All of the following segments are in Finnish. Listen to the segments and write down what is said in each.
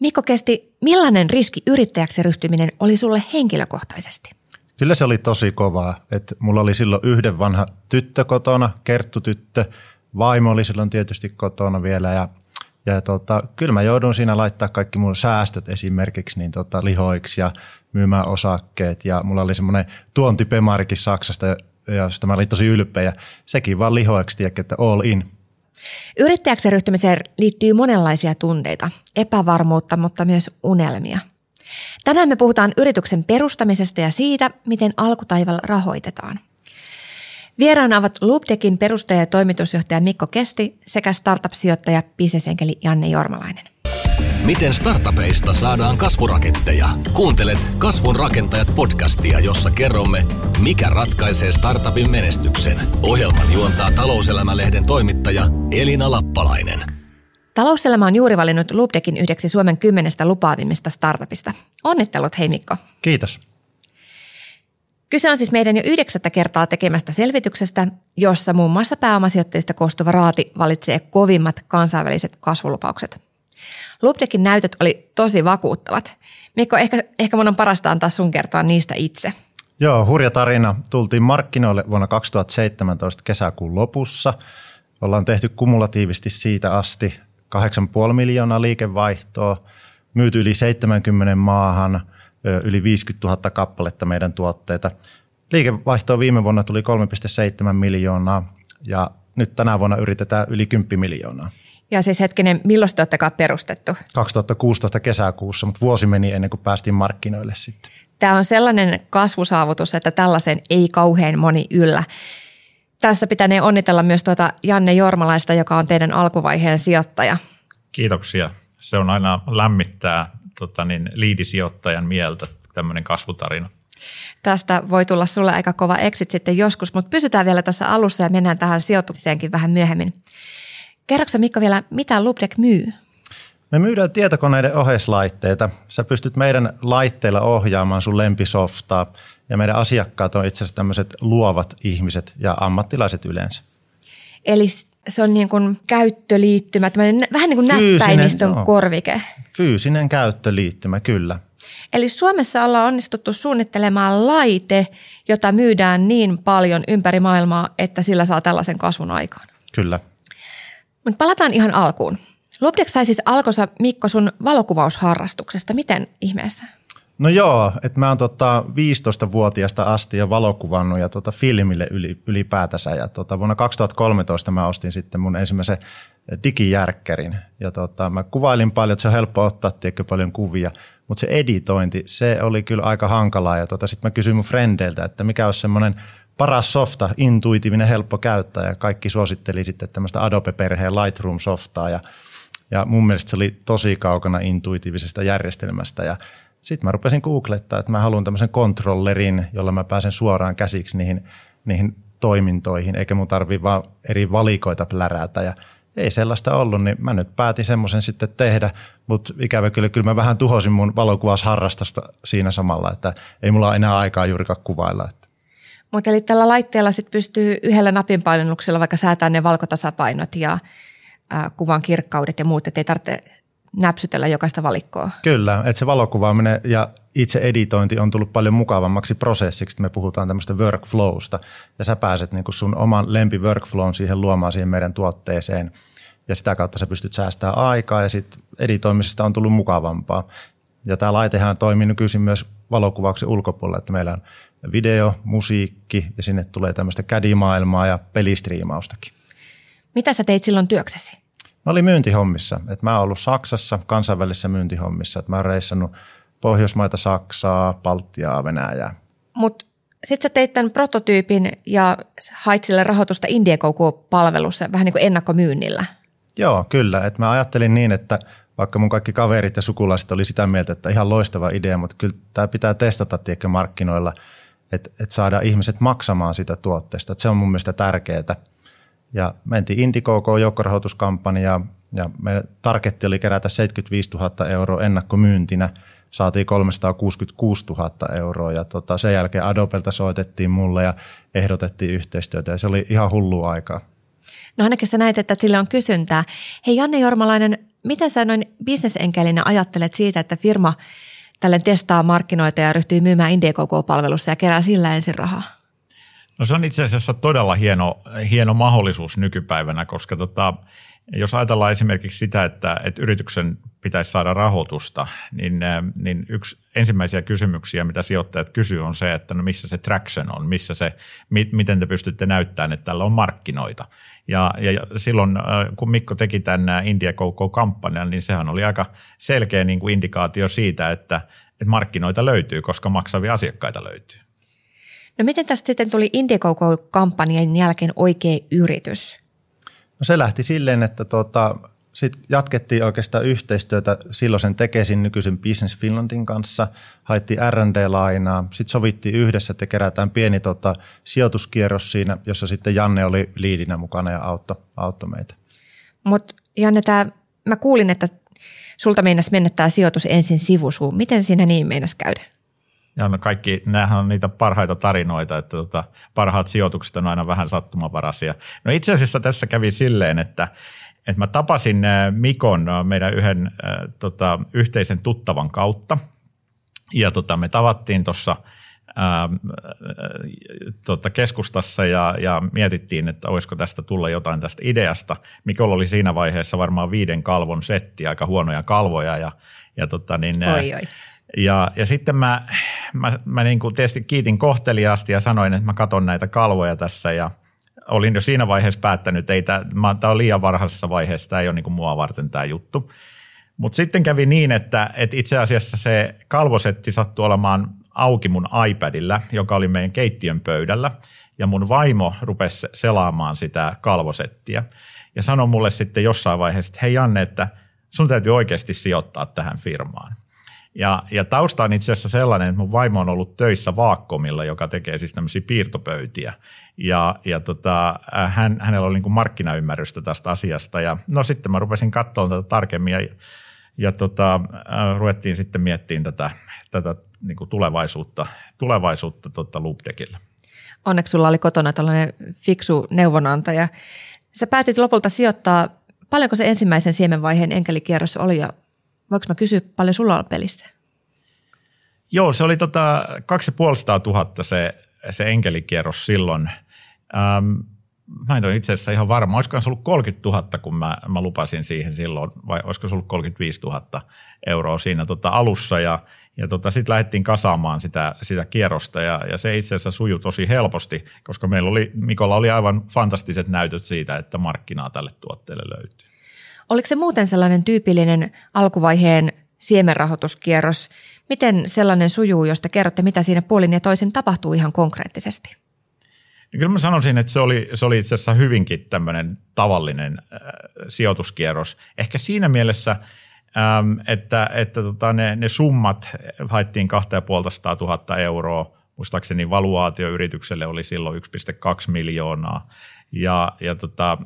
Mikko Kesti, millainen riski yrittäjäksi ryhtyminen oli sulle henkilökohtaisesti? Kyllä se oli tosi kovaa. että mulla oli silloin yhden vanha tyttö kotona, kerttutyttö. Vaimo oli silloin tietysti kotona vielä ja, ja tota, kyllä mä joudun siinä laittaa kaikki mun säästöt esimerkiksi niin tota, lihoiksi ja myymään osakkeet. Ja mulla oli semmoinen tuontipemarikin Saksasta, ja sitä mä olin tosi ylpeä. Ja sekin vaan lihoiksi, tiedätkö, että all in. Yrittäjäksi ryhtymiseen liittyy monenlaisia tunteita, epävarmuutta, mutta myös unelmia. Tänään me puhutaan yrityksen perustamisesta ja siitä, miten alkutaival rahoitetaan. Vieraana ovat Loopdekin perustaja ja toimitusjohtaja Mikko Kesti sekä startup-sijoittaja bisnesenkeli Janne Jormalainen. Miten startupeista saadaan kasvuraketteja? Kuuntelet Kasvun rakentajat podcastia, jossa kerromme, mikä ratkaisee startupin menestyksen. Ohjelman juontaa talouselämälehden toimittaja Elina Lappalainen. Talouselämä on juuri valinnut Loopdekin yhdeksi Suomen kymmenestä lupaavimmista startupista. Onnittelut, hei Mikko. Kiitos. Kyse on siis meidän jo yhdeksättä kertaa tekemästä selvityksestä, jossa muun muassa pääomasijoittajista koostuva raati valitsee kovimmat kansainväliset kasvulupaukset – Lubdekin näytöt oli tosi vakuuttavat. Mikko, ehkä, ehkä mun on parasta antaa sun kertoa niistä itse. Joo, hurja tarina. Tultiin markkinoille vuonna 2017 kesäkuun lopussa. Ollaan tehty kumulatiivisesti siitä asti 8,5 miljoonaa liikevaihtoa, myyty yli 70 maahan, yli 50 000 kappaletta meidän tuotteita. Liikevaihtoa viime vuonna tuli 3,7 miljoonaa ja nyt tänä vuonna yritetään yli 10 miljoonaa. Ja siis hetkinen, milloin te olette perustettu? 2016 kesäkuussa, mutta vuosi meni ennen kuin päästiin markkinoille sitten. Tämä on sellainen kasvusaavutus, että tällaisen ei kauhean moni yllä. Tässä pitänee onnitella myös tuota Janne Jormalaista, joka on teidän alkuvaiheen sijoittaja. Kiitoksia. Se on aina lämmittää tota niin, liidisijoittajan mieltä tämmöinen kasvutarina. Tästä voi tulla sulle aika kova exit sitten joskus, mutta pysytään vielä tässä alussa ja mennään tähän sijoitukseenkin vähän myöhemmin. Kerroksä Mikko vielä, mitä Lubdek myy? Me myydään tietokoneiden oheislaitteita. Sä pystyt meidän laitteilla ohjaamaan sun lempisoftaa ja meidän asiakkaat on itse asiassa tämmöiset luovat ihmiset ja ammattilaiset yleensä. Eli se on niin kuin käyttöliittymä, vähän niin kuin Fyysinen, näppäimistön no, korvike. Fyysinen käyttöliittymä, kyllä. Eli Suomessa ollaan onnistuttu suunnittelemaan laite, jota myydään niin paljon ympäri maailmaa, että sillä saa tällaisen kasvun aikaan. Kyllä. Mutta palataan ihan alkuun. Lubdex sai siis alkonsa Mikko sun valokuvausharrastuksesta. Miten ihmeessä? No joo, että mä oon tota 15-vuotiaasta asti jo valokuvannut ja tota filmille yli, ylipäätänsä. Ja tota vuonna 2013 mä ostin sitten mun ensimmäisen digijärkkärin. Ja tota, mä kuvailin paljon, että se on helppo ottaa tiedätkö, paljon kuvia. Mutta se editointi, se oli kyllä aika hankalaa. Ja tota, sitten mä kysyin mun frendeiltä, että mikä olisi semmoinen – paras softa, intuitiivinen, helppo käyttää ja kaikki suositteli sitten tämmöistä Adobe-perheen Lightroom-softaa ja, ja mun mielestä se oli tosi kaukana intuitiivisesta järjestelmästä ja sitten mä rupesin googlettaa, että mä haluan tämmöisen kontrollerin, jolla mä pääsen suoraan käsiksi niihin, niihin toimintoihin, eikä mun tarvii vaan eri valikoita plärätä ja ei sellaista ollut, niin mä nyt päätin semmoisen sitten tehdä, mutta ikävä kyllä, kyllä mä vähän tuhosin mun valokuvausharrastusta siinä samalla, että ei mulla enää aikaa juurikaan kuvailla. Mutta eli tällä laitteella sit pystyy yhdellä napinpainalluksella vaikka säätämään ne valkotasapainot ja ää, kuvan kirkkaudet ja muut, ettei tarvitse näpsytellä jokaista valikkoa. Kyllä, että se valokuvaaminen ja itse editointi on tullut paljon mukavammaksi prosessiksi. Me puhutaan tämmöistä workflowsta ja sä pääset niin kuin sun oman lempi workflown siihen luomaan siihen meidän tuotteeseen ja sitä kautta sä pystyt säästämään aikaa ja sitten editoimisesta on tullut mukavampaa. Ja tämä laitehan toimii nykyisin myös valokuvauksen ulkopuolella, että meillä on video, musiikki ja sinne tulee tämmöistä kädimaailmaa ja pelistriimaustakin. Mitä sä teit silloin työksesi? Mä olin myyntihommissa. Et mä oon ollut Saksassa kansainvälisissä myyntihommissa. Et mä oon reissannut Pohjoismaita, Saksaa, Baltiaa, Venäjää. Mutta sitten sä teit tämän prototyypin ja hait sille rahoitusta Indiegogo-palvelussa vähän niin kuin ennakkomyynnillä. Joo, kyllä. Et mä ajattelin niin, että vaikka mun kaikki kaverit ja sukulaiset oli sitä mieltä, että ihan loistava idea, mutta kyllä tämä pitää testata tiedätkö, markkinoilla – että et saada ihmiset maksamaan sitä tuotteesta. Et se on mun mielestä tärkeää. Ja mentiin Indiegogo joukkorahoituskampanjaan ja meidän targetti oli kerätä 75 000 euroa ennakkomyyntinä. Saatiin 366 000 euroa ja tota, sen jälkeen Adobelta soitettiin mulle ja ehdotettiin yhteistyötä ja se oli ihan hullu aikaa. No ainakin sä näet, että sille on kysyntää. Hei Janne Jormalainen, miten sä noin bisnesenkelinä ajattelet siitä, että firma tälle testaa markkinoita ja ryhtyy myymään Indiegogo-palvelussa ja kerää sillä ensin rahaa? No se on itse asiassa todella hieno, hieno mahdollisuus nykypäivänä, koska tota, jos ajatellaan esimerkiksi sitä, että, että yrityksen pitäisi saada rahoitusta, niin, niin yksi ensimmäisiä kysymyksiä, mitä sijoittajat kysyy, on se, että no missä se traction on, missä se, mi, miten te pystytte näyttämään, että tällä on markkinoita. Ja, ja silloin, kun Mikko teki tämän India Go-kampanjan, niin sehän oli aika selkeä niin kuin indikaatio siitä, että, että markkinoita löytyy, koska maksavia asiakkaita löytyy. No miten tästä sitten tuli Indiegogo-kampanjan jälkeen oikea yritys? No se lähti silleen, että tota, sitten jatkettiin oikeastaan yhteistyötä silloisen Tekesin nykyisen Business Finlandin kanssa, haettiin R&D-lainaa, sitten sovittiin yhdessä, että kerätään pieni tota, sijoituskierros siinä, jossa sitten Janne oli liidinä mukana ja auttoi, auttoi meitä. Mutta Janne, tää, mä kuulin, että sulta meinas mennä tämä sijoitus ensin sivusuun. Miten siinä niin meinas käydä? Ja no kaikki, nämähän on niitä parhaita tarinoita, että tota, parhaat sijoitukset on aina vähän sattumavaraisia. No itse asiassa tässä kävi silleen, että, että mä tapasin äh, Mikon äh, meidän yhden äh, tota, yhteisen tuttavan kautta. Ja tota, me tavattiin tuossa tota, keskustassa ja, ja mietittiin, että olisiko tästä tulla jotain tästä ideasta. Mikolla oli siinä vaiheessa varmaan viiden kalvon setti, aika huonoja kalvoja ja, ja tota, niin, oi, oi ja, ja sitten mä, mä, mä niin kuin tietysti kiitin kohteliaasti ja sanoin, että mä katson näitä kalvoja tässä ja olin jo siinä vaiheessa päättänyt, että tämä on liian varhaisessa vaiheessa, tämä ei ole niin kuin mua varten tämä juttu. Mutta sitten kävi niin, että, että itse asiassa se kalvosetti sattui olemaan auki mun iPadilla, joka oli meidän keittiön pöydällä, ja mun vaimo rupesi selaamaan sitä kalvosettia. Ja sanoi mulle sitten jossain vaiheessa, että hei Janne, että sun täytyy oikeasti sijoittaa tähän firmaan. Ja, ja tausta on itse asiassa sellainen, että mun vaimo on ollut töissä Vaakkomilla, joka tekee siis tämmöisiä piirtopöytiä. Ja, ja tota, hän, hänellä oli niin kuin markkinaymmärrystä tästä asiasta. Ja no sitten mä rupesin katsomaan tätä tarkemmin ja, ja tota, äh, ruvettiin sitten miettimään tätä, tätä niin kuin tulevaisuutta, tulevaisuutta tota Loopdeckillä. Onneksi sulla oli kotona tällainen fiksu neuvonantaja. Sä päätit lopulta sijoittaa, paljonko se ensimmäisen siemenvaiheen enkelikierros oli ja Voinko mä kysyä, paljon sulla on pelissä? Joo, se oli tota 2500 se, se enkelikierros silloin. Ähm, mä en ole itse asiassa ihan varma. Olisiko se ollut 30 000, kun mä, mä lupasin siihen silloin, vai olisiko se ollut 35 000 euroa siinä tota alussa. Ja, ja tota, sitten lähdettiin kasaamaan sitä, sitä kierrosta ja, ja se itse asiassa sujui tosi helposti, koska meillä oli, Mikolla oli aivan fantastiset näytöt siitä, että markkinaa tälle tuotteelle löytyy. Oliko se muuten sellainen tyypillinen alkuvaiheen siemenrahoituskierros? Miten sellainen sujuu, josta kerrotte, mitä siinä puolin ja toisin tapahtuu ihan konkreettisesti? Kyllä mä sanoisin, että se oli, se oli itse asiassa hyvinkin tämmöinen tavallinen äh, sijoituskierros. Ehkä siinä mielessä, ähm, että, että tota, ne, ne summat haettiin 2500 000 euroa. Muistaakseni valuaatioyritykselle oli silloin 1,2 miljoonaa ja, ja tota,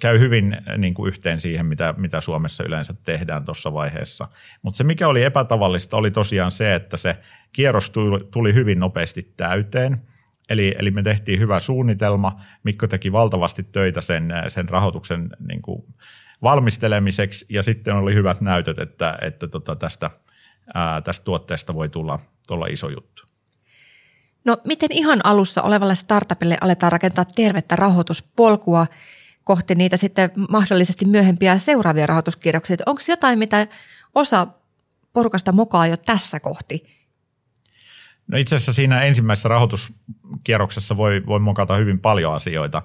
käy hyvin niin kuin yhteen siihen, mitä, mitä Suomessa yleensä tehdään tuossa vaiheessa. Mutta se, mikä oli epätavallista, oli tosiaan se, että se kierros tuli, tuli hyvin nopeasti täyteen. Eli, eli me tehtiin hyvä suunnitelma. Mikko teki valtavasti töitä sen, sen rahoituksen niin kuin valmistelemiseksi ja sitten oli hyvät näytöt, että, että tota tästä, ää, tästä tuotteesta voi tulla, tulla iso juttu. No miten ihan alussa olevalle startupille aletaan rakentaa tervettä rahoituspolkua kohti niitä sitten mahdollisesti myöhempiä seuraavia rahoituskierroksia? Onko jotain, mitä osa porukasta mokaa jo tässä kohti? No itse asiassa siinä ensimmäisessä rahoituskierroksessa voi, voi mokata hyvin paljon asioita.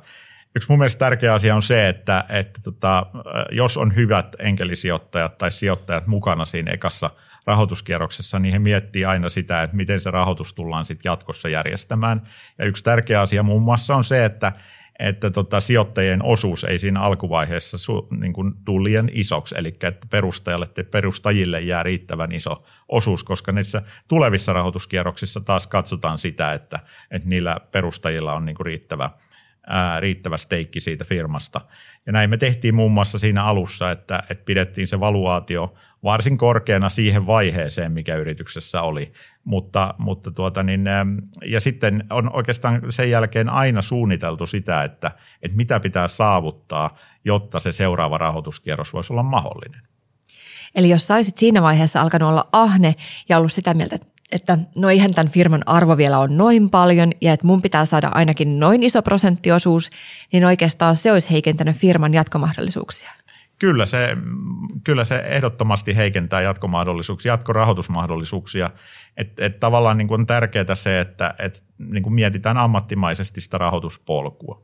Yksi mun mielestä tärkeä asia on se, että, että tota, jos on hyvät enkelisijoittajat tai sijoittajat mukana siinä ekassa – rahoituskierroksessa, niin he miettii aina sitä, että miten se rahoitus tullaan sitten jatkossa järjestämään. Ja yksi tärkeä asia muun muassa on se, että että tota, sijoittajien osuus ei siinä alkuvaiheessa su, niin kuin tule liian isoksi, eli että perustajalle tai perustajille jää riittävän iso osuus, koska niissä tulevissa rahoituskierroksissa taas katsotaan sitä, että, että niillä perustajilla on niin kuin riittävä, ää, riittävä steikki siitä firmasta. Ja näin me tehtiin muun muassa siinä alussa, että, että pidettiin se valuaatio varsin korkeana siihen vaiheeseen, mikä yrityksessä oli. Mutta, mutta tuota niin, ähm, ja sitten on oikeastaan sen jälkeen aina suunniteltu sitä, että, että mitä pitää saavuttaa, jotta se seuraava rahoituskierros voisi olla mahdollinen. Eli jos saisit siinä vaiheessa alkanut olla ahne ja ollut sitä mieltä, että no eihän tämän firman arvo vielä on noin paljon ja että mun pitää saada ainakin noin iso prosenttiosuus, niin oikeastaan se olisi heikentänyt firman jatkomahdollisuuksia. Kyllä se, kyllä se ehdottomasti heikentää jatkomahdollisuuksia, jatkorahoitusmahdollisuuksia. Et, et tavallaan niin kuin on tärkeää se, että et niin kuin mietitään ammattimaisesti sitä rahoituspolkua.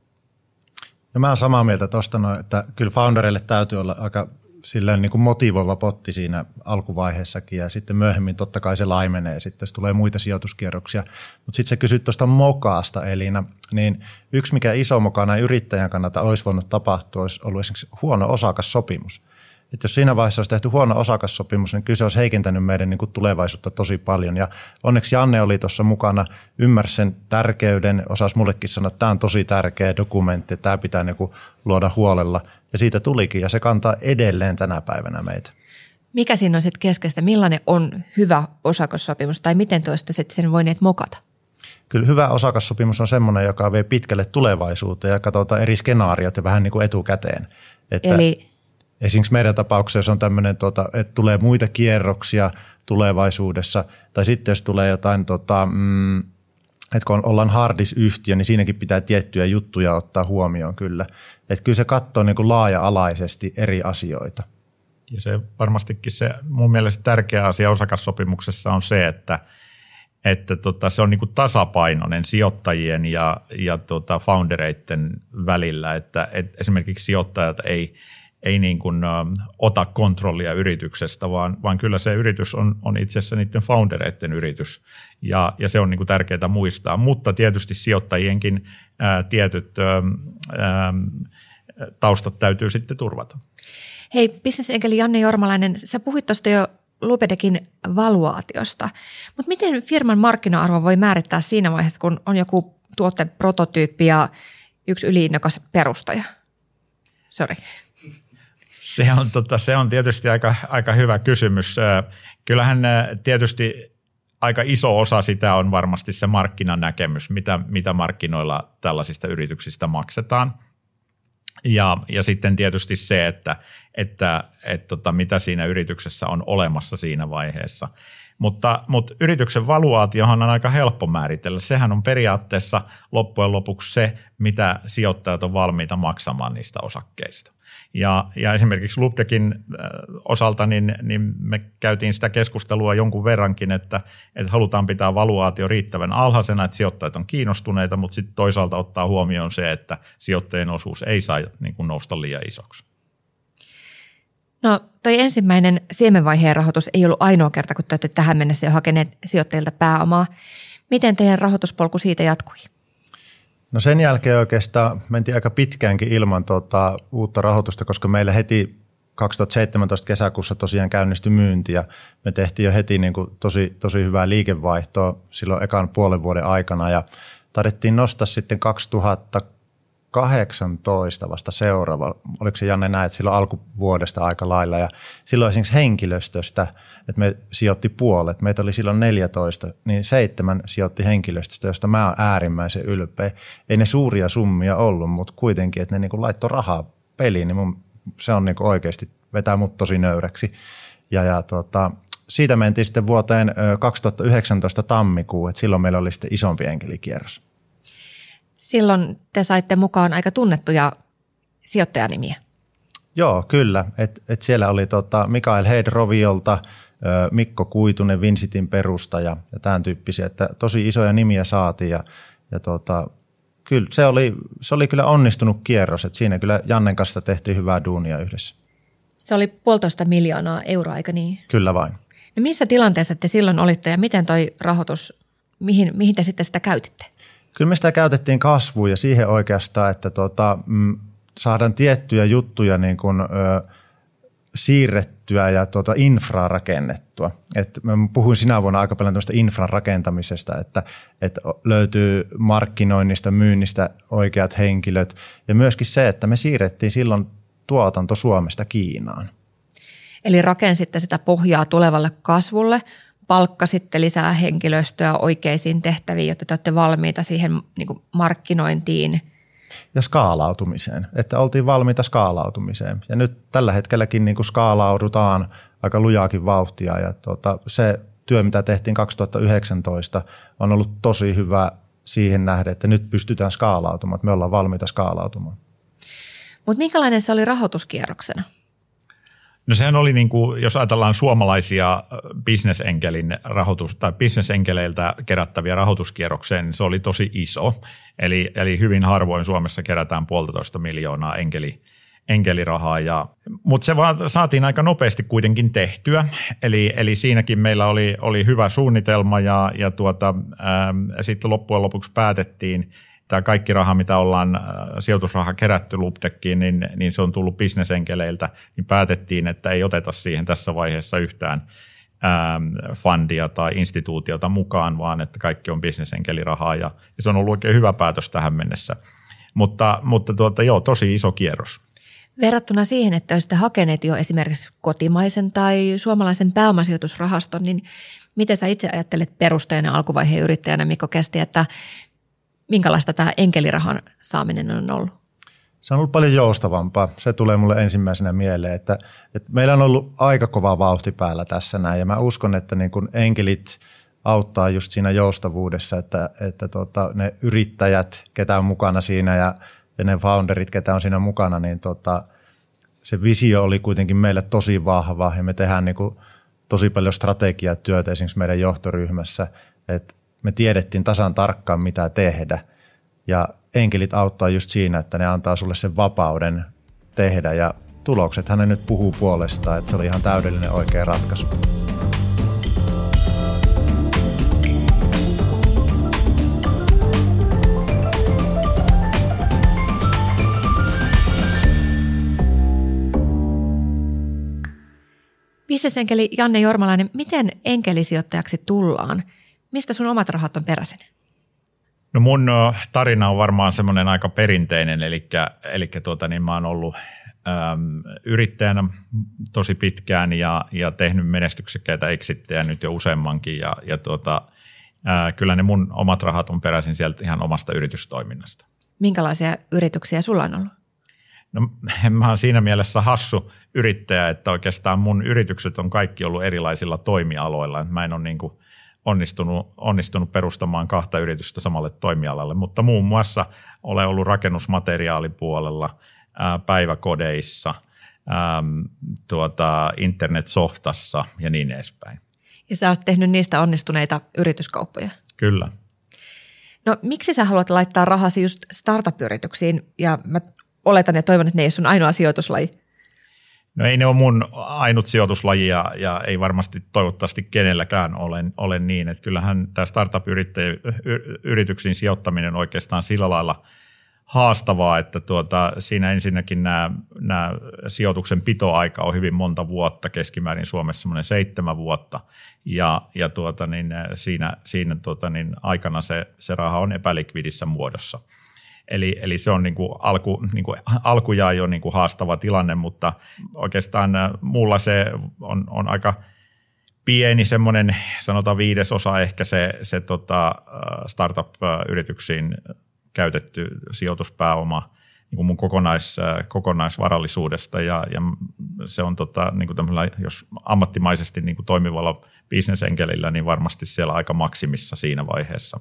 Ja mä oon samaa mieltä tuosta, että kyllä founderille täytyy olla aika silleen niin kuin motivoiva potti siinä alkuvaiheessakin ja sitten myöhemmin totta kai se laimenee sitten, jos tulee muita sijoituskierroksia. Mutta sitten se kysyt tuosta mokaasta Elina, niin yksi mikä iso mokana yrittäjän kannalta olisi voinut tapahtua, olisi ollut esimerkiksi huono osakassopimus – että jos siinä vaiheessa olisi tehty huono osakassopimus, niin kyse olisi heikentänyt meidän niin kuin tulevaisuutta tosi paljon. Ja onneksi Janne oli tuossa mukana, ymmärsi sen tärkeyden, osasi mullekin sanoa, että tämä on tosi tärkeä dokumentti, että tämä pitää niin kuin luoda huolella. Ja siitä tulikin, ja se kantaa edelleen tänä päivänä meitä. Mikä siinä on sitten keskeistä? Millainen on hyvä osakassopimus, tai miten toista sitten sen voineet mokata? Kyllä hyvä osakassopimus on semmoinen, joka vie pitkälle tulevaisuuteen ja katsotaan eri skenaariot ja vähän niin kuin etukäteen. Että Eli Esimerkiksi meidän tapauksessa on tämmöinen, tota, että tulee muita kierroksia tulevaisuudessa, tai sitten jos tulee jotain, tota, mm, että kun ollaan hardisyhtiö, niin siinäkin pitää tiettyjä juttuja ottaa huomioon kyllä. Että kyllä se katsoo niin kuin laaja-alaisesti eri asioita. Ja se varmastikin se mun mielestä tärkeä asia osakassopimuksessa on se, että, että tota, se on niin kuin tasapainoinen sijoittajien ja, ja tota foundereiden välillä, että, että esimerkiksi sijoittajat ei – ei niin kuin, ä, ota kontrollia yrityksestä, vaan, vaan kyllä se yritys on, on itse asiassa niiden foundereiden yritys ja, ja se on niin kuin tärkeää muistaa, mutta tietysti sijoittajienkin ä, tietyt ä, ä, taustat täytyy sitten turvata. Hei, bisnesenkeli Janne Jormalainen, sä puhuit tuosta jo Lupedekin valuaatiosta, mutta miten firman markkina-arvo voi määrittää siinä vaiheessa, kun on joku tuotteen prototyyppi ja yksi yliinnokas perustaja? Sori. Se on, tota, se on tietysti aika, aika hyvä kysymys. Kyllähän tietysti aika iso osa sitä on varmasti se markkinan näkemys, mitä, mitä markkinoilla tällaisista yrityksistä maksetaan. Ja, ja sitten tietysti se, että, että, että tota, mitä siinä yrityksessä on olemassa siinä vaiheessa. Mutta, mutta yrityksen valuaatiohan on aika helppo määritellä. Sehän on periaatteessa loppujen lopuksi se, mitä sijoittajat on valmiita maksamaan niistä osakkeista. Ja, ja esimerkiksi Lubdekin äh, osalta niin, niin me käytiin sitä keskustelua jonkun verrankin, että, että halutaan pitää valuaatio riittävän alhaisena, että sijoittajat on kiinnostuneita, mutta sitten toisaalta ottaa huomioon se, että sijoittajien osuus ei saa niin kuin nousta liian isoksi. No toi ensimmäinen siemenvaiheen rahoitus ei ollut ainoa kerta, kun te olette tähän mennessä jo hakeneet sijoittajilta pääomaa. Miten teidän rahoituspolku siitä jatkui? No sen jälkeen oikeastaan mentiin aika pitkäänkin ilman tuota uutta rahoitusta, koska meillä heti 2017 kesäkuussa tosiaan käynnistyi myynti ja me tehtiin jo heti niin kuin tosi, tosi hyvää liikevaihtoa silloin ekan puolen vuoden aikana ja tarvittiin nostaa sitten 2000 18 vasta seuraava, oliko se Janne näet silloin alkuvuodesta aika lailla ja silloin esimerkiksi henkilöstöstä, että me sijoitti puolet, meitä oli silloin 14, niin seitsemän sijoitti henkilöstöstä, josta mä oon äärimmäisen ylpeä. Ei ne suuria summia ollut, mutta kuitenkin, että ne niin laittoi rahaa peliin, niin mun, se on niin oikeasti vetää mut tosi nöyräksi. Ja, ja tota, siitä mentiin sitten vuoteen 2019 tammikuun, että silloin meillä oli sitten isompi enkelikierros. Silloin te saitte mukaan aika tunnettuja sijoittajanimiä. Joo, kyllä. Et, et siellä oli tota Mikael Heidroviolta, Mikko Kuitunen, Vinsitin perustaja ja tämän tyyppisiä. Että tosi isoja nimiä saatiin ja, ja tota, kyllä se oli, se oli kyllä onnistunut kierros. Et siinä kyllä Jannen kanssa tehtiin hyvää duunia yhdessä. Se oli puolitoista miljoonaa euroa, eikö niin? Kyllä vain. No missä tilanteessa te silloin olitte ja miten toi rahoitus, mihin, mihin te sitten sitä käytitte? Kyllä me sitä käytettiin kasvuun ja siihen oikeastaan, että tota, mm, saadaan tiettyjä juttuja niin kuin, ö, siirrettyä ja tuota infraa rakennettua. Et mä puhuin sinä vuonna aika paljon tämmöistä infran rakentamisesta, että, että löytyy markkinoinnista, myynnistä oikeat henkilöt ja myöskin se, että me siirrettiin silloin tuotanto Suomesta Kiinaan. Eli rakensitte sitä pohjaa tulevalle kasvulle, palkkasitte lisää henkilöstöä oikeisiin tehtäviin, jotta te olette valmiita siihen niin kuin markkinointiin. Ja skaalautumiseen, että oltiin valmiita skaalautumiseen. Ja nyt tällä hetkelläkin niin kuin skaalaudutaan aika lujaakin vauhtia ja tota, se työ, mitä tehtiin 2019, on ollut tosi hyvä siihen nähden, että nyt pystytään skaalautumaan, että me ollaan valmiita skaalautumaan. Mutta minkälainen se oli rahoituskierroksena? No sehän oli, niin kuin, jos ajatellaan suomalaisia bisnesenkelin rahoitus, tai bisnesenkeleiltä kerättäviä rahoituskierrokseen, niin se oli tosi iso. Eli, eli hyvin harvoin Suomessa kerätään puolitoista miljoonaa enkeli, enkelirahaa. Ja, mutta se vaan saatiin aika nopeasti kuitenkin tehtyä. Eli, eli siinäkin meillä oli, oli hyvä suunnitelma ja, ja tuota, sitten loppujen lopuksi päätettiin – tämä kaikki raha, mitä ollaan äh, sijoitusraha kerätty Lubdekkiin, niin, niin se on tullut bisnesenkeleiltä, niin päätettiin, että ei oteta siihen tässä vaiheessa yhtään ähm, fundia tai instituutiota mukaan, vaan että kaikki on bisnesenkelirahaa ja, ja se on ollut oikein hyvä päätös tähän mennessä. Mutta, mutta tuota, joo, tosi iso kierros. Verrattuna siihen, että olisitte hakeneet jo esimerkiksi kotimaisen tai suomalaisen pääomasijoitusrahaston, niin miten sä itse ajattelet perusteena alkuvaiheen yrittäjänä, Mikko Kesti, että minkälaista tämä enkelirahan saaminen on ollut? Se on ollut paljon joustavampaa. Se tulee mulle ensimmäisenä mieleen, että, että meillä on ollut aika kova vauhti päällä tässä näin ja mä uskon, että niin kun enkelit auttaa just siinä joustavuudessa, että, että tota, ne yrittäjät, ketä on mukana siinä ja, ja ne founderit, ketä on siinä mukana, niin tota, se visio oli kuitenkin meille tosi vahva ja me tehdään niin kuin tosi paljon strategiatyötä esimerkiksi meidän johtoryhmässä, että me tiedettiin tasan tarkkaan, mitä tehdä. Ja enkelit auttaa just siinä, että ne antaa sulle sen vapauden tehdä ja tulokset hän nyt puhuu puolestaan, että se oli ihan täydellinen oikea ratkaisu. Bisnesenkeli Janne Jormalainen, miten enkelisijoittajaksi tullaan – Mistä sun omat rahat on peräisin? No mun tarina on varmaan semmoinen aika perinteinen, eli, eli tuota, niin mä oon ollut äm, yrittäjänä tosi pitkään ja, ja tehnyt menestyksekkäitä eksittejä nyt jo useammankin ja, ja tuota, ää, kyllä ne mun omat rahat on peräisin sieltä ihan omasta yritystoiminnasta. Minkälaisia yrityksiä sulla on ollut? No mä oon siinä mielessä hassu yrittäjä, että oikeastaan mun yritykset on kaikki ollut erilaisilla toimialoilla. Mä en ole niin kuin – onnistunut, onnistunut perustamaan kahta yritystä samalle toimialalle, mutta muun muassa olen ollut rakennusmateriaalipuolella, ää, päiväkodeissa, ää, tuota, internetsoftassa ja niin edespäin. Ja sä oot tehnyt niistä onnistuneita yrityskauppoja. Kyllä. No miksi sä haluat laittaa rahasi just startup-yrityksiin ja mä oletan ja toivon, että ne ei ole sun ainoa sijoituslaji? No ei ne ole mun ainut sijoituslaji ja, ja ei varmasti toivottavasti kenelläkään ole, ole niin, että kyllähän tämä startup-yrityksiin sijoittaminen oikeastaan sillä lailla haastavaa, että tuota, siinä ensinnäkin nämä, nämä sijoituksen pitoaika on hyvin monta vuotta, keskimäärin Suomessa semmoinen seitsemän vuotta, ja, ja tuota, niin siinä, siinä tuota, niin aikana se, se raha on epälikvidissä muodossa – Eli, eli se on niin kuin alku, niin kuin alkujaan jo niin kuin haastava tilanne, mutta oikeastaan äh, mulla se on, on aika pieni semmoinen, sanotaan viidesosa ehkä se, se tota äh, startup-yrityksiin käytetty sijoituspääoma niin kuin mun kokonais, äh, kokonaisvarallisuudesta ja, ja se on tota, niin kuin jos ammattimaisesti niin kuin toimivalla bisnesenkelillä, niin varmasti siellä aika maksimissa siinä vaiheessa.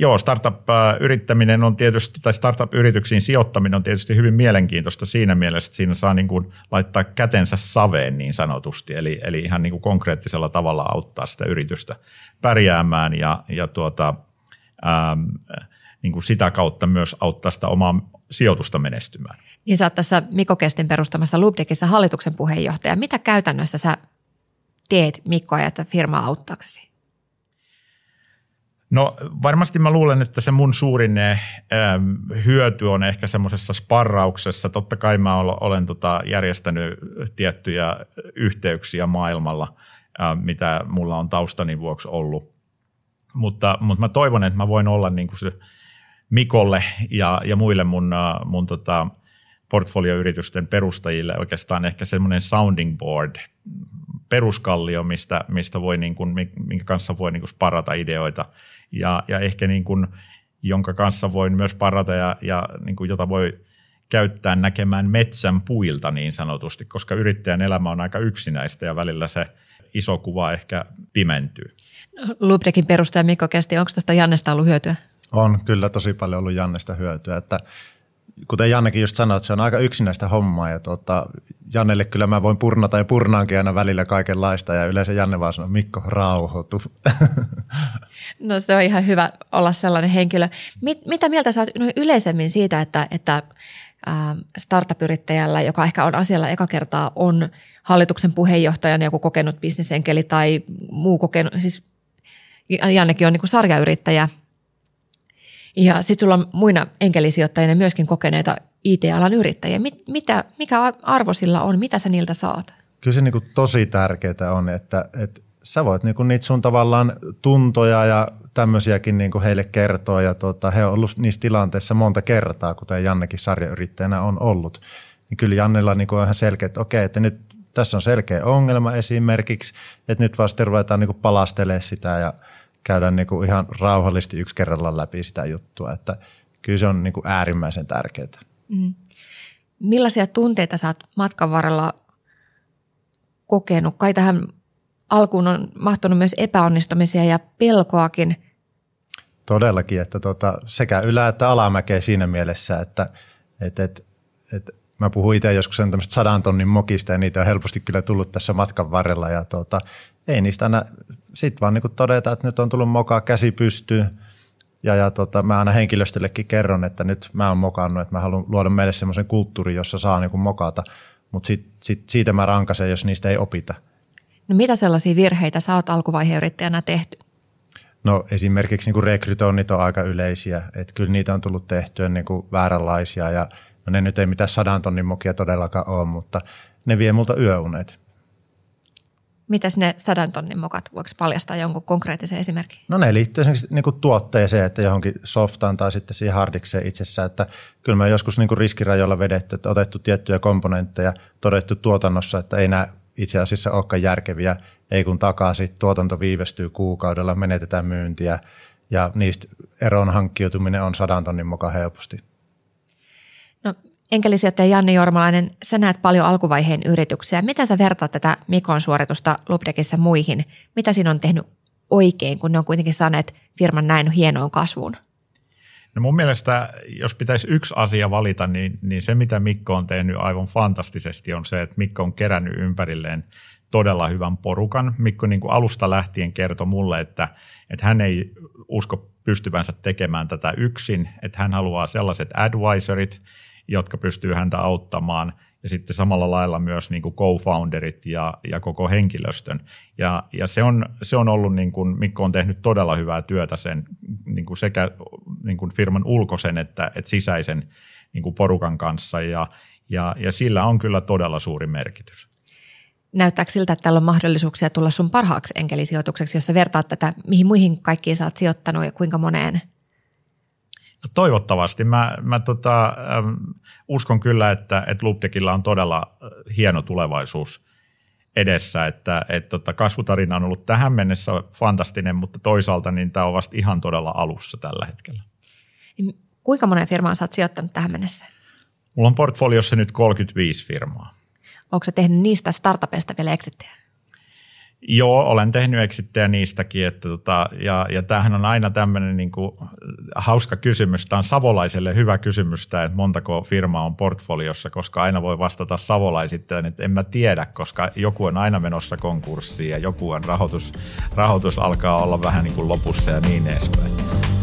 Joo, startup-yrittäminen on tietysti, tai startup-yrityksiin sijoittaminen on tietysti hyvin mielenkiintoista siinä mielessä, että siinä saa niin kuin laittaa kätensä saveen niin sanotusti, eli, eli ihan niin kuin konkreettisella tavalla auttaa sitä yritystä pärjäämään ja, ja tuota, ähm, niin kuin sitä kautta myös auttaa sitä omaa sijoitusta menestymään. Niin sä oot tässä Mikko Kestin perustamassa Lubdekissa hallituksen puheenjohtaja. Mitä käytännössä sä teet Mikko että firmaa auttaaksesi? No varmasti mä luulen, että se mun suurin ähm, hyöty on ehkä semmoisessa sparrauksessa. Totta kai mä olen, tota, järjestänyt tiettyjä yhteyksiä maailmalla, mitä mulla on taustani vuoksi ollut. Mutta, mutta mä toivon, että mä voin olla niin kuin se Mikolle ja, ja muille mun, mun tota, portfolioyritysten perustajille oikeastaan ehkä semmoinen sounding board, peruskallio, mistä, mistä voi niin kuin, minkä kanssa voi niin kuin sparata ideoita – ja, ja ehkä niin kuin, jonka kanssa voin myös parata ja, ja niin kuin, jota voi käyttää näkemään metsän puilta niin sanotusti, koska yrittäjän elämä on aika yksinäistä ja välillä se iso kuva ehkä pimentyy. Lubdekin perustaja Mikko Kesti, onko tuosta Jannesta ollut hyötyä? On kyllä tosi paljon ollut Jannesta hyötyä, että kuten Jannekin just sanoi, että se on aika yksinäistä hommaa ja tuota, Jannelle kyllä mä voin purnata ja purnaankin aina välillä kaikenlaista ja yleensä Janne vaan sanoo, Mikko rauhoitu. No se on ihan hyvä olla sellainen henkilö. Mit, mitä mieltä sä oot yleisemmin siitä, että, että startup-yrittäjällä, joka ehkä on asialla eka kertaa, on hallituksen puheenjohtajana joku kokenut bisnesenkeli tai muu kokenut, siis Jannekin on niin kuin sarjayrittäjä. Ja sitten sulla on muina enkelisijoittajina myöskin kokeneita IT-alan yrittäjiä. Mit, mitä, mikä arvo sillä on? Mitä sä niiltä saat? Kyllä se niin kuin tosi tärkeää on, että, että sä voit niin kuin niitä sun tavallaan tuntoja ja tämmöisiäkin niin kuin heille kertoa. Ja tota, he on ollut niissä tilanteissa monta kertaa, kuten Jannekin sarjayrittäjänä on ollut. Niin kyllä Jannella niin kuin on ihan selkeä, että okei, että nyt tässä on selkeä ongelma esimerkiksi, että nyt vasta ruvetaan niin palastelemaan sitä ja käydään niin kuin ihan rauhallisesti yksi kerrallaan läpi sitä juttua, että kyllä se on niin kuin äärimmäisen tärkeää. Mm. Millaisia tunteita sä oot matkan varrella kokenut? Kai tähän alkuun on mahtunut myös epäonnistumisia ja pelkoakin. Todellakin, että tota, sekä ylä- että alamäkeä siinä mielessä, että et, et, et, mä puhun itse joskus tämmöistä sadan tonnin mokista ja niitä on helposti kyllä tullut tässä matkan varrella ja tota, ei niistä aina, sit vaan niin todeta, että nyt on tullut mokaa käsi pystyyn ja, ja tota, mä aina henkilöstöllekin kerron, että nyt mä oon mokannut, että mä haluan luoda meille semmoisen kulttuurin, jossa saa niin mokata, mutta sit, sit, siitä mä rankasen, jos niistä ei opita – No mitä sellaisia virheitä sä oot alkuvaiheen yrittäjänä tehty? No esimerkiksi niin rekrytoinnit on aika yleisiä, että kyllä niitä on tullut tehtyä niin kuin vääränlaisia ja no ne nyt ei mitään sadan tonnin mokia todellakaan ole, mutta ne vie multa yöunet. Mitäs ne sadan tonnin mokat, voiko paljastaa jonkun konkreettisen esimerkin? No ne liittyy esimerkiksi niin kuin tuotteeseen, että johonkin softaan tai sitten siihen hardikseen itsessään, että kyllä me joskus niin kuin riskirajoilla vedetty, että otettu tiettyjä komponentteja, todettu tuotannossa, että ei nämä itse asiassa olekaan järkeviä, ei kun takaa sitten tuotanto viivästyy kuukaudella, menetetään myyntiä ja niistä eron hankkiutuminen on sadan tonnin mukaan helposti. No, enkelisijoittaja Janni Jormalainen, sä näet paljon alkuvaiheen yrityksiä. Miten sä vertaat tätä Mikon suoritusta Lubdekissä muihin? Mitä siinä on tehnyt oikein, kun ne on kuitenkin saaneet firman näin hienoon kasvuun? No mun mielestä, jos pitäisi yksi asia valita, niin, niin se mitä Mikko on tehnyt aivan fantastisesti on se, että Mikko on kerännyt ympärilleen todella hyvän porukan. Mikko niin kuin alusta lähtien kertoi mulle, että, että hän ei usko pystyvänsä tekemään tätä yksin, että hän haluaa sellaiset advisorit, jotka pystyy häntä auttamaan – ja sitten samalla lailla myös niin kuin co-founderit ja, ja koko henkilöstön. Ja, ja se, on, se on ollut, niin kuin, Mikko on tehnyt todella hyvää työtä sen niin kuin sekä niin kuin firman ulkoisen että, että sisäisen niin kuin porukan kanssa ja, ja, ja sillä on kyllä todella suuri merkitys. Näyttääkö siltä, että täällä on mahdollisuuksia tulla sun parhaaksi enkelisijoitukseksi, jos sä vertaat tätä, mihin muihin kaikkiin sä oot sijoittanut ja kuinka moneen – No toivottavasti. Mä, mä tota, ähm, uskon kyllä, että, että Lubtekilla on todella äh, hieno tulevaisuus edessä, että et, tota, kasvutarina on ollut tähän mennessä fantastinen, mutta toisaalta niin tämä on vasta ihan todella alussa tällä hetkellä. Niin kuinka monen firmaan sä oot sijoittanut tähän mennessä? Mulla on portfoliossa nyt 35 firmaa. Onko se tehnyt niistä startupeista vielä exittejä? Joo, olen tehnyt eksittejä niistäkin, että tota, ja, ja tämähän on aina tämmöinen niin kuin, hauska kysymys. Tämä on savolaiselle hyvä kysymys, tämä, että montako firmaa on portfoliossa, koska aina voi vastata savolaisittain, että en mä tiedä, koska joku on aina menossa konkurssiin ja joku on rahoitus, rahoitus alkaa olla vähän niin kuin lopussa ja niin edespäin.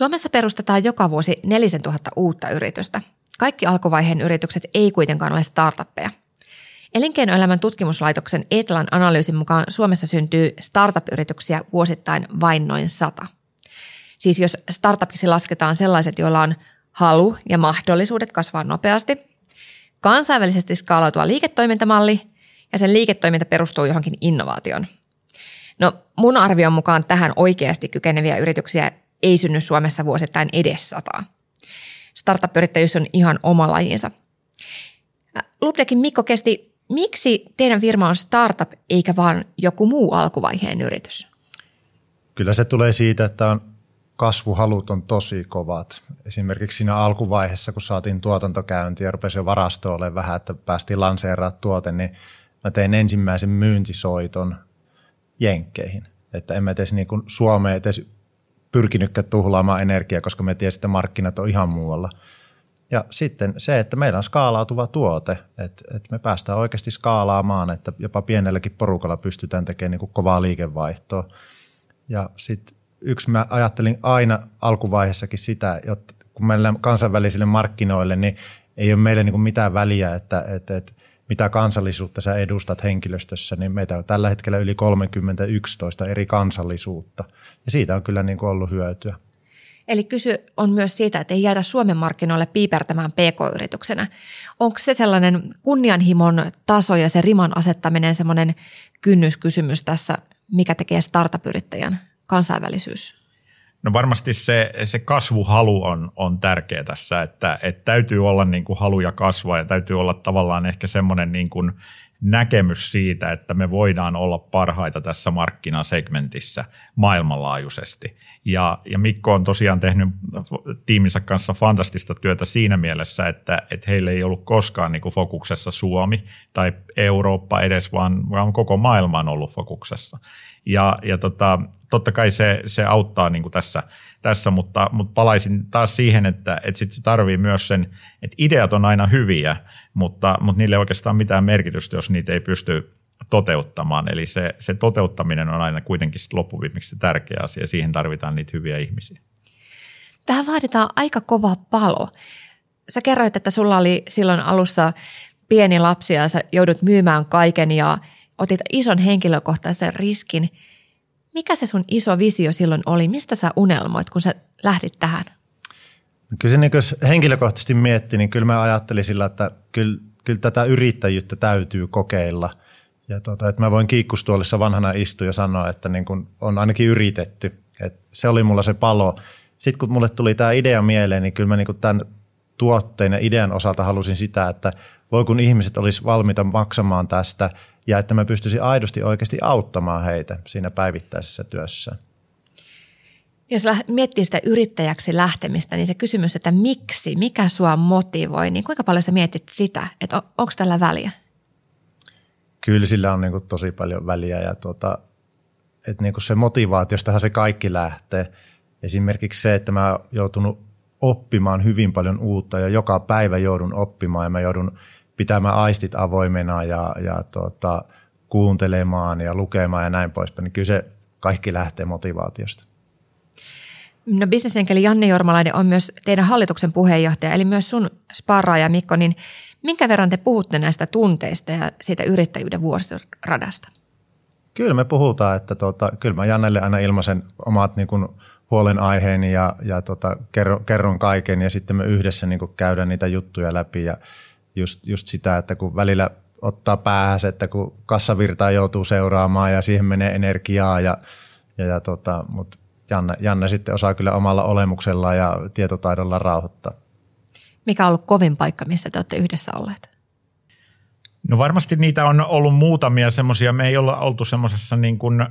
Suomessa perustetaan joka vuosi 4000 uutta yritystä. Kaikki alkuvaiheen yritykset ei kuitenkaan ole startuppeja. Elinkeinoelämän tutkimuslaitoksen Etlan analyysin mukaan Suomessa syntyy startup-yrityksiä vuosittain vain noin sata. Siis jos startupiksi lasketaan sellaiset, joilla on halu ja mahdollisuudet kasvaa nopeasti, kansainvälisesti skaalautua liiketoimintamalli ja sen liiketoiminta perustuu johonkin innovaatioon. No mun arvion mukaan tähän oikeasti kykeneviä yrityksiä ei synny Suomessa vuosittain edes sataa. Startup-yrittäjyys on ihan oma lajinsa. Lubdekin Mikko kesti, miksi teidän firma on startup eikä vaan joku muu alkuvaiheen yritys? Kyllä se tulee siitä, että on kasvuhalut on tosi kovat. Esimerkiksi siinä alkuvaiheessa, kun saatiin tuotantokäyntiä ja rupesi jo varasto olemaan vähän, että päästiin lanseeraamaan tuote, niin mä tein ensimmäisen myyntisoiton Jenkkeihin. Että en mä edes niin Suomeen edes pyrkinytkään tuhlaamaan energiaa, koska me tiesin, että markkinat on ihan muualla. Ja sitten se, että meillä on skaalautuva tuote, että, että me päästään oikeasti skaalaamaan, että jopa pienelläkin porukalla pystytään tekemään niin kuin kovaa liikevaihtoa. Ja sitten yksi mä ajattelin aina alkuvaiheessakin sitä, että kun meillä kansainvälisille markkinoille, niin ei ole meille niin kuin mitään väliä, että, että, että mitä kansallisuutta sä edustat henkilöstössä, niin meitä on tällä hetkellä yli 30 11 eri kansallisuutta. Ja siitä on kyllä niin kuin ollut hyötyä. Eli kysy on myös siitä, että ei jäädä Suomen markkinoille piipertämään pk-yrityksenä. Onko se sellainen kunnianhimon taso ja se riman asettaminen semmoinen kynnyskysymys tässä, mikä tekee startup-yrittäjän kansainvälisyys? No varmasti se, se kasvuhalu on, on tärkeä tässä, että, että täytyy olla niin kuin haluja kasvaa ja täytyy olla tavallaan ehkä semmoinen niin kuin näkemys siitä, että me voidaan olla parhaita tässä markkinasegmentissä maailmanlaajuisesti. Ja, ja Mikko on tosiaan tehnyt tiiminsä kanssa fantastista työtä siinä mielessä, että, että heillä ei ollut koskaan niin kuin fokuksessa Suomi tai Eurooppa edes, vaan, vaan koko maailma on ollut fokuksessa. Ja, ja tota, totta kai se, se auttaa niin kuin tässä, tässä mutta, mutta palaisin taas siihen, että, että sit se tarvii myös sen, että ideat on aina hyviä, mutta, mutta niille ei oikeastaan mitään merkitystä, jos niitä ei pysty toteuttamaan. Eli se, se toteuttaminen on aina kuitenkin loppuviimeksi tärkeä asia. Siihen tarvitaan niitä hyviä ihmisiä. Tähän vaaditaan aika kova palo. Sä kerroit, että sulla oli silloin alussa pieni lapsi ja sä joudut myymään kaiken ja otit ison henkilökohtaisen riskin. Mikä se sun iso visio silloin oli? Mistä sä unelmoit, kun sä lähdit tähän? Kyllä se niin jos henkilökohtaisesti mietti, niin kyllä mä ajattelin sillä, että kyllä, kyllä tätä yrittäjyyttä täytyy kokeilla. Ja tota, että mä voin kiikkustuolissa vanhana istua ja sanoa, että niin kun on ainakin yritetty. Et se oli mulla se palo. Sitten kun mulle tuli tämä idea mieleen, niin kyllä mä niin tämän tuotteen ja idean osalta halusin sitä, että voi kun ihmiset olisi valmiita maksamaan tästä ja että mä pystyisin aidosti oikeasti auttamaan heitä siinä päivittäisessä työssä. Jos miettii sitä yrittäjäksi lähtemistä, niin se kysymys, että miksi, mikä sua motivoi, niin kuinka paljon sä mietit sitä, että on, onko tällä väliä? Kyllä sillä on niin kuin tosi paljon väliä ja tuota, että niin kuin se motivaatiostahan se kaikki lähtee. Esimerkiksi se, että mä oon joutunut oppimaan hyvin paljon uutta ja joka päivä joudun oppimaan ja mä joudun pitämään aistit avoimena ja, ja tuota, kuuntelemaan ja lukemaan ja näin poispäin, niin kyllä se kaikki lähtee motivaatiosta. No bisnesenkeli Janne Jormalainen on myös teidän hallituksen puheenjohtaja, eli myös sun sparraaja Mikko, niin minkä verran te puhutte näistä tunteista ja siitä yrittäjyyden vuosiradasta? Kyllä me puhutaan, että tota, kyllä mä Jannelle aina ilmaisen omat niin kuin huolenaiheeni ja, ja tota, kerron, kerron kaiken ja sitten me yhdessä niin kuin käydään niitä juttuja läpi ja just, just sitä, että kun välillä ottaa päähänsä, että kun kassavirtaa joutuu seuraamaan ja siihen menee energiaa ja, ja, ja tota, mutta Janne, Janne sitten osaa kyllä omalla olemuksella ja tietotaidolla rauhoittaa. Mikä on ollut kovin paikka, missä te olette yhdessä olleet? No varmasti niitä on ollut muutamia semmoisia. Me ei olla oltu semmoisessa niin kuin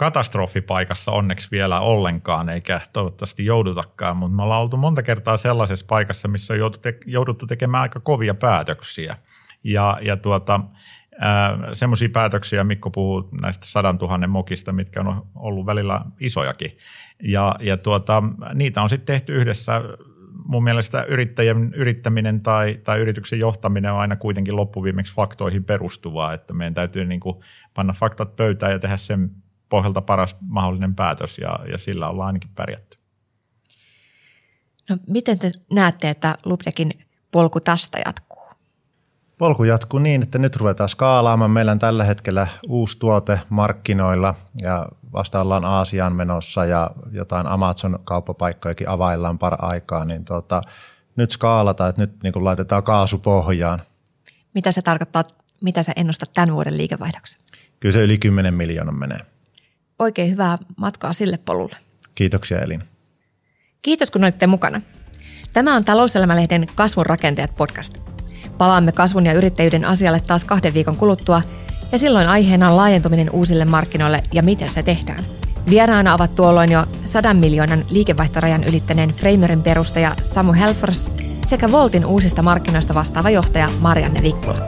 katastrofipaikassa onneksi vielä ollenkaan, eikä toivottavasti joudutakaan, mutta me ollaan oltu monta kertaa sellaisessa paikassa, missä on jouduttu tekemään aika kovia päätöksiä. Ja, ja tuota, semmoisia päätöksiä, Mikko puhuu näistä sadan tuhannen mokista, mitkä on ollut välillä isojakin. Ja, ja tuota, niitä on sitten tehty yhdessä. Mun mielestä yrittäjän yrittäminen tai, tai yrityksen johtaminen on aina kuitenkin loppuviimeksi faktoihin perustuvaa, että meidän täytyy niin kuin panna faktat pöytään ja tehdä sen pohjalta paras mahdollinen päätös ja, ja sillä ollaan ainakin pärjätty. No, miten te näette, että Lubdekin polku tästä jatkuu? Polku jatkuu niin, että nyt ruvetaan skaalaamaan. Meillä on tällä hetkellä uusi tuote markkinoilla ja vasta ollaan Aasiaan menossa ja jotain Amazon-kauppapaikkojakin availlaan par aikaa, niin tota, nyt skaalata, että nyt niin laitetaan kaasu pohjaan. Mitä se tarkoittaa, mitä sä ennustat tämän vuoden liikevaihdoksi? Kyllä se yli 10 miljoonaa menee oikein hyvää matkaa sille polulle. Kiitoksia Elina. Kiitos kun olitte mukana. Tämä on Talouselämälehden Kasvun rakentajat podcast. palaamme kasvun ja yrittäjyyden asialle taas kahden viikon kuluttua, ja silloin aiheena on laajentuminen uusille markkinoille ja miten se tehdään. Vieraana ovat tuolloin jo 100 miljoonan liikevaihtorajan ylittäneen Framerin perustaja Samu Helfors sekä Voltin uusista markkinoista vastaava johtaja Marianne Vikkula.